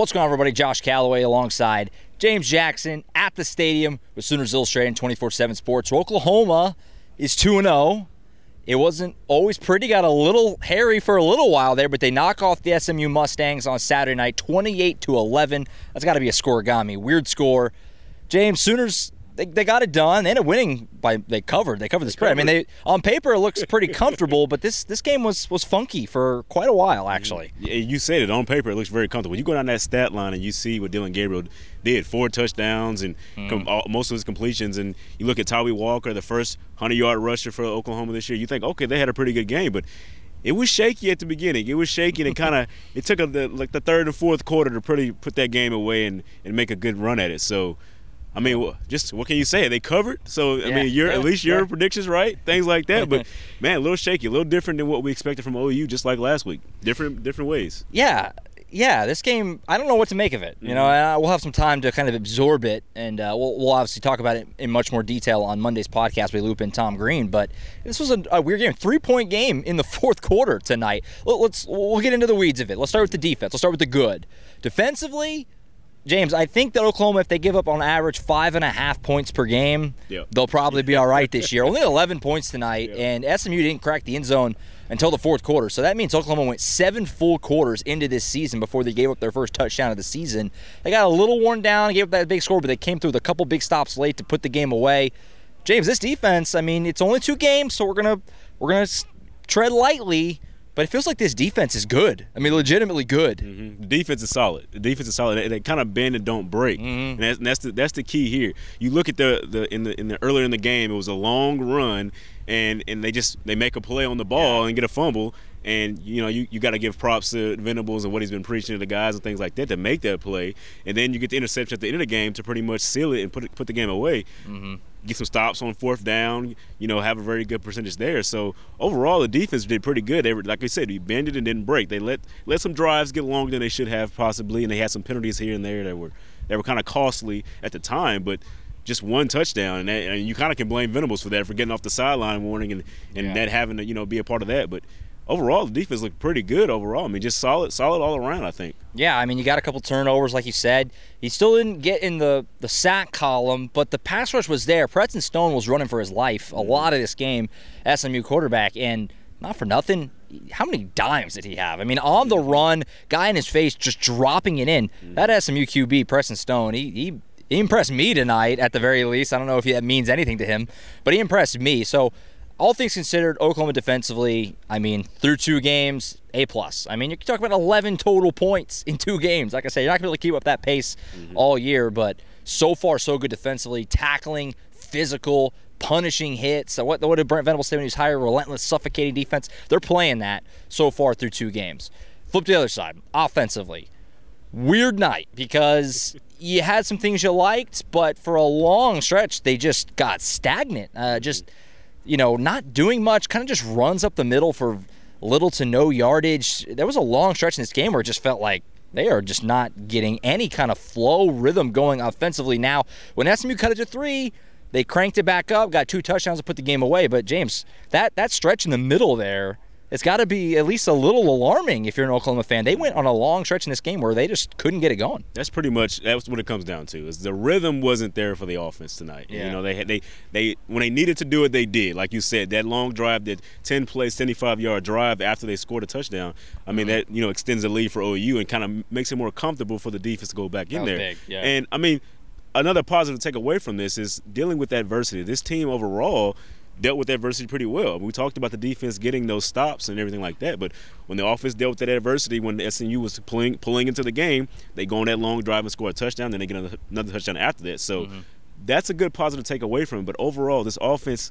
What's going on, everybody? Josh Callaway alongside James Jackson at the stadium with Sooners Illustrated and 24 7 Sports. Oklahoma is 2 0. It wasn't always pretty, got a little hairy for a little while there, but they knock off the SMU Mustangs on Saturday night 28 to 11. That's got to be a scorigami. Weird score. James, Sooners they, they got it done. They ended up winning by they covered. They covered the spread. I mean, they on paper it looks pretty comfortable, but this this game was was funky for quite a while actually. You said it on paper. It looks very comfortable. You go down that stat line and you see what Dillon Gabriel did: four touchdowns and mm. com- all, most of his completions. And you look at Tawee Walker, the first hundred yard rusher for Oklahoma this year. You think, okay, they had a pretty good game, but it was shaky at the beginning. It was shaky and kind of it took a, the, like the third and fourth quarter to pretty put that game away and, and make a good run at it. So I mean, just what can you say? They covered, so I yeah, mean, you're, yeah, at least your yeah. predictions right, things like that. But man, a little shaky, a little different than what we expected from OU, just like last week. Different, different ways. Yeah, yeah. This game, I don't know what to make of it. You mm-hmm. know, we'll have some time to kind of absorb it, and uh, we'll, we'll obviously talk about it in much more detail on Monday's podcast. We loop in Tom Green, but this was a, a weird game, three point game in the fourth quarter tonight. Let's we'll get into the weeds of it. Let's start with the defense. Let's start with the good. Defensively James, I think that Oklahoma, if they give up on average five and a half points per game, yep. they'll probably be all right this year. Only 11 points tonight, yep. and SMU didn't crack the end zone until the fourth quarter. So that means Oklahoma went seven full quarters into this season before they gave up their first touchdown of the season. They got a little worn down, gave up that big score, but they came through with a couple big stops late to put the game away. James, this defense, I mean, it's only two games, so we're gonna we're gonna tread lightly but it feels like this defense is good. I mean, legitimately good. Mm-hmm. The defense is solid. The defense is solid. They, they kind of bend and don't break, mm-hmm. and, that's, and, that's, the that's the key here. You look at the the in the in the earlier in the game, it was a long run, and and they just they make a play on the ball yeah. and get a fumble, and you know you, you got to give props to Venables and what he's been preaching to the guys and things like that to make that play, and then you get the interception at the end of the game to pretty much seal it and put it, put the game away. Mm-hmm get some stops on fourth down, you know, have a very good percentage there. So overall, the defense did pretty good. They like I said, they bended and didn't break. They let let some drives get longer than they should have possibly, and they had some penalties here and there that were that were kind of costly at the time, but. Just one touchdown, and, that, and you kind of can blame Venables for that for getting off the sideline warning and, and yeah. that having to you know be a part of that. But overall, the defense looked pretty good overall. I mean, just solid, solid all around. I think. Yeah, I mean, you got a couple turnovers, like you said. He still didn't get in the the sack column, but the pass rush was there. Preston Stone was running for his life a mm-hmm. lot of this game. SMU quarterback, and not for nothing. How many dimes did he have? I mean, on the run, guy in his face, just dropping it in. Mm-hmm. That SMU QB, Preston Stone, he, he he impressed me tonight at the very least. I don't know if that means anything to him, but he impressed me. So all things considered, Oklahoma defensively, I mean, through two games, A plus. I mean, you're talking about 11 total points in two games. Like I say, you're not going to be able to keep up that pace mm-hmm. all year, but so far so good defensively, tackling, physical, punishing hits. So what, what did Brent Venables say when he was higher, relentless, suffocating defense? They're playing that so far through two games. Flip to the other side, offensively. Weird night because you had some things you liked, but for a long stretch, they just got stagnant. Uh, just. Mm-hmm you know, not doing much, kind of just runs up the middle for little to no yardage. There was a long stretch in this game where it just felt like they are just not getting any kind of flow rhythm going offensively. Now, when SMU cut it to three, they cranked it back up, got two touchdowns to put the game away. But James, that that stretch in the middle there it's got to be at least a little alarming if you're an Oklahoma fan. They went on a long stretch in this game where they just couldn't get it going. That's pretty much that's what it comes down to. Is the rhythm wasn't there for the offense tonight. Yeah. You know, they had they they when they needed to do it, they did. Like you said, that long drive, that 10 play, 75 yard drive after they scored a touchdown. I mean, mm-hmm. that you know extends the lead for OU and kind of makes it more comfortable for the defense to go back in there. Big, yeah. And I mean, another positive to take away from this is dealing with adversity. This team overall dealt with adversity pretty well. We talked about the defense getting those stops and everything like that, but when the offense dealt with that adversity, when the SMU was pulling pulling into the game, they go on that long drive and score a touchdown, then they get another, another touchdown after that. So mm-hmm. that's a good positive take away from it. But overall, this offense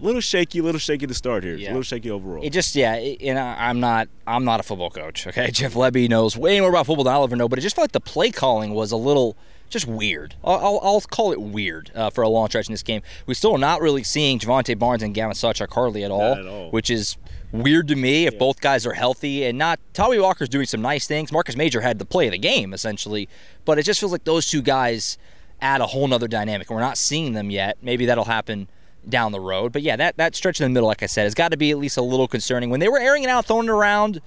a little shaky, a little shaky to start here. Yeah. A little shaky overall. It just yeah, and I'm not I'm not a football coach. Okay, Jeff Lebby knows way more about football than I'll ever know, but it just felt like the play calling was a little just weird. I'll, I'll call it weird uh, for a long stretch in this game. We still are not really seeing Jovantae Barnes and Gavin Sawchuk hardly at all, at all, which is weird to me if yeah. both guys are healthy and not. Tawee Walker's doing some nice things. Marcus Major had the play of the game essentially, but it just feels like those two guys add a whole nother dynamic. And we're not seeing them yet. Maybe that'll happen down the road. But yeah, that, that stretch in the middle, like I said, has got to be at least a little concerning. When they were airing it out, throwing it around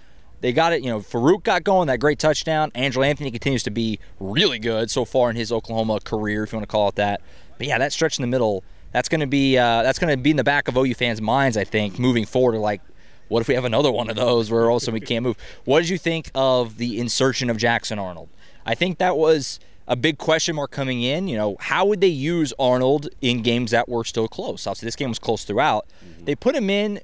they got it. You know, Farooq got going that great touchdown. Andrel Anthony continues to be really good so far in his Oklahoma career, if you want to call it that. But yeah, that stretch in the middle, that's going to be uh, that's going to be in the back of OU fans' minds, I think, moving forward. Like, what if we have another one of those where also we can't move? What did you think of the insertion of Jackson Arnold? I think that was a big question mark coming in. You know, how would they use Arnold in games that were still close? Obviously, this game was close throughout. Mm-hmm. They put him in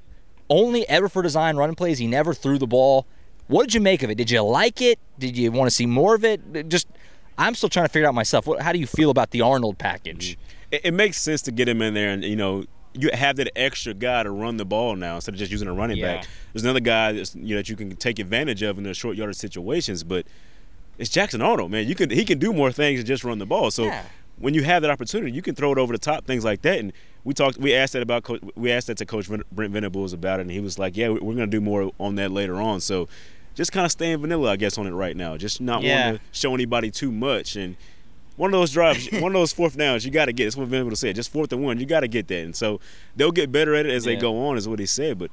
only ever for design running plays. He never threw the ball. What did you make of it? Did you like it? Did you want to see more of it? Just, I'm still trying to figure out myself. What, how do you feel about the Arnold package? It, it makes sense to get him in there, and you know, you have that extra guy to run the ball now instead of just using a running yeah. back. There's another guy you know, that you can take advantage of in the short yardage situations, but it's Jackson Arnold, man. You can he can do more things than just run the ball. So yeah. when you have that opportunity, you can throw it over the top, things like that. And we talked, we asked that about, we asked that to Coach Brent Venables about it, and he was like, "Yeah, we're going to do more on that later on." So just kind of staying vanilla, I guess, on it right now. Just not yeah. wanting to show anybody too much and. One of those drives, one of those fourth downs, you got to get. That's what Venables said. Just fourth and one, you got to get that. And so they'll get better at it as yeah. they go on, is what he said. But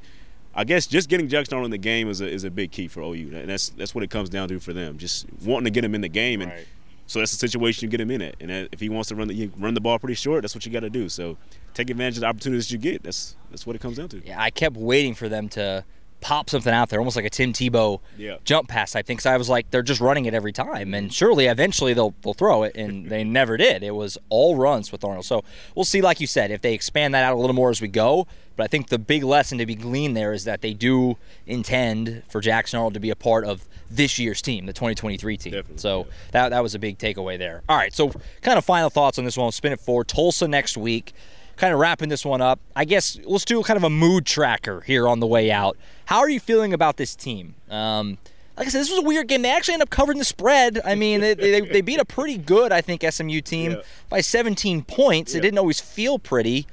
I guess just getting Jackson in the game is a, is a big key for OU, and that's that's what it comes down to for them. Just wanting to get him in the game, and right. so that's the situation you get him in it. And if he wants to run the run the ball pretty short, that's what you got to do. So take advantage of the opportunities you get. That's that's what it comes down to. Yeah, I kept waiting for them to pop something out there, almost like a Tim Tebow yeah. jump pass I think. So I was like, they're just running it every time, and surely eventually they'll they'll throw it, and they never did. It was all runs with Arnold. So we'll see, like you said, if they expand that out a little more as we go. But I think the big lesson to be gleaned there is that they do intend for Jackson Arnold to be a part of this year's team, the 2023 team. Definitely, so yeah. that that was a big takeaway there. All right, so kind of final thoughts on this one. We'll spin it forward. Tulsa next week kind of wrapping this one up, I guess let's do kind of a mood tracker here on the way out. How are you feeling about this team? Um, like I said, this was a weird game. They actually end up covering the spread. I mean, they, they, they beat a pretty good, I think, SMU team yeah. by 17 points. Yeah. It didn't always feel pretty.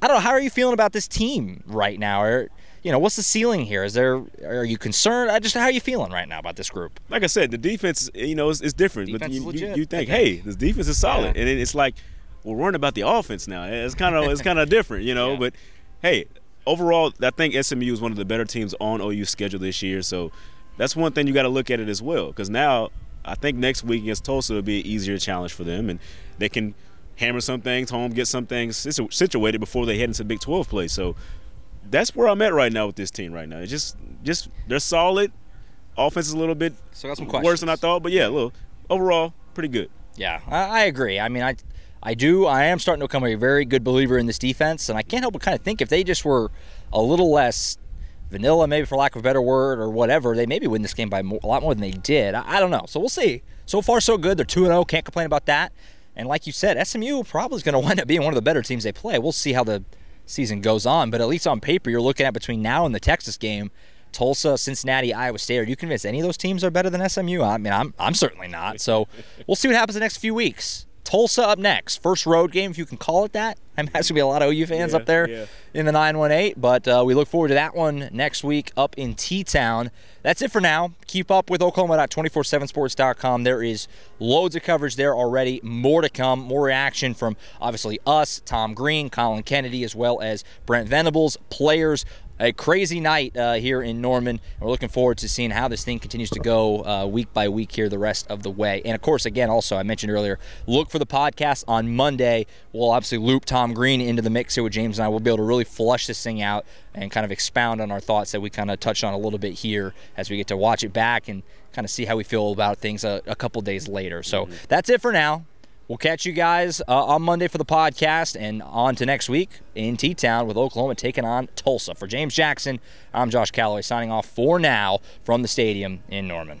I don't know. How are you feeling about this team right now? Or, you know, what's the ceiling here? Is there? Are you concerned? I just how are you feeling right now about this group? Like I said, the defense, you know, is, is different. Defense but you, you, you, think, hey, this defense is solid, yeah. and it's like we're worrying about the offense now. It's kind of it's kind of different, you know. Yeah. But hey, overall, I think SMU is one of the better teams on OU schedule this year. So that's one thing you got to look at it as well. Because now I think next week against Tulsa will be an easier challenge for them, and they can hammer some things home, get some things situated before they head into Big 12 play. So that's where I'm at right now with this team. Right now, it's just just they're solid. Offense is a little bit so got some worse than I thought, but yeah, look, overall pretty good. Yeah, I, I agree. I mean, I I do. I am starting to become a very good believer in this defense, and I can't help but kind of think if they just were a little less vanilla, maybe for lack of a better word, or whatever, they maybe win this game by more, a lot more than they did. I, I, don't know. So we'll see. So far, so good. They're two and zero. Oh. Can't complain about that. And like you said, SMU probably is going to wind up being one of the better teams they play. We'll see how the season goes on, but at least on paper, you're looking at between now and the Texas game. Tulsa, Cincinnati, Iowa State. Are you convinced any of those teams are better than SMU? I mean, I'm, I'm certainly not. So we'll see what happens the next few weeks. Tulsa up next. First road game, if you can call it that. I going to be a lot of OU fans yeah, up there yeah. in the 918, but uh, we look forward to that one next week up in T Town. That's it for now. Keep up with Oklahoma.247sports.com. There is loads of coverage there already. More to come. More reaction from obviously us, Tom Green, Colin Kennedy, as well as Brent Venables, players a crazy night uh, here in Norman. We're looking forward to seeing how this thing continues to go uh, week by week here the rest of the way. And of course, again, also I mentioned earlier, look for the podcast on Monday. We'll obviously loop Tom Green into the mix here with James and I. We'll be able to really flush this thing out and kind of expound on our thoughts that we kind of touched on a little bit here as we get to watch it back and kind of see how we feel about things a, a couple days later. So mm-hmm. that's it for now. We'll catch you guys uh, on Monday for the podcast and on to next week in T Town with Oklahoma taking on Tulsa. For James Jackson, I'm Josh Callaway signing off for now from the stadium in Norman.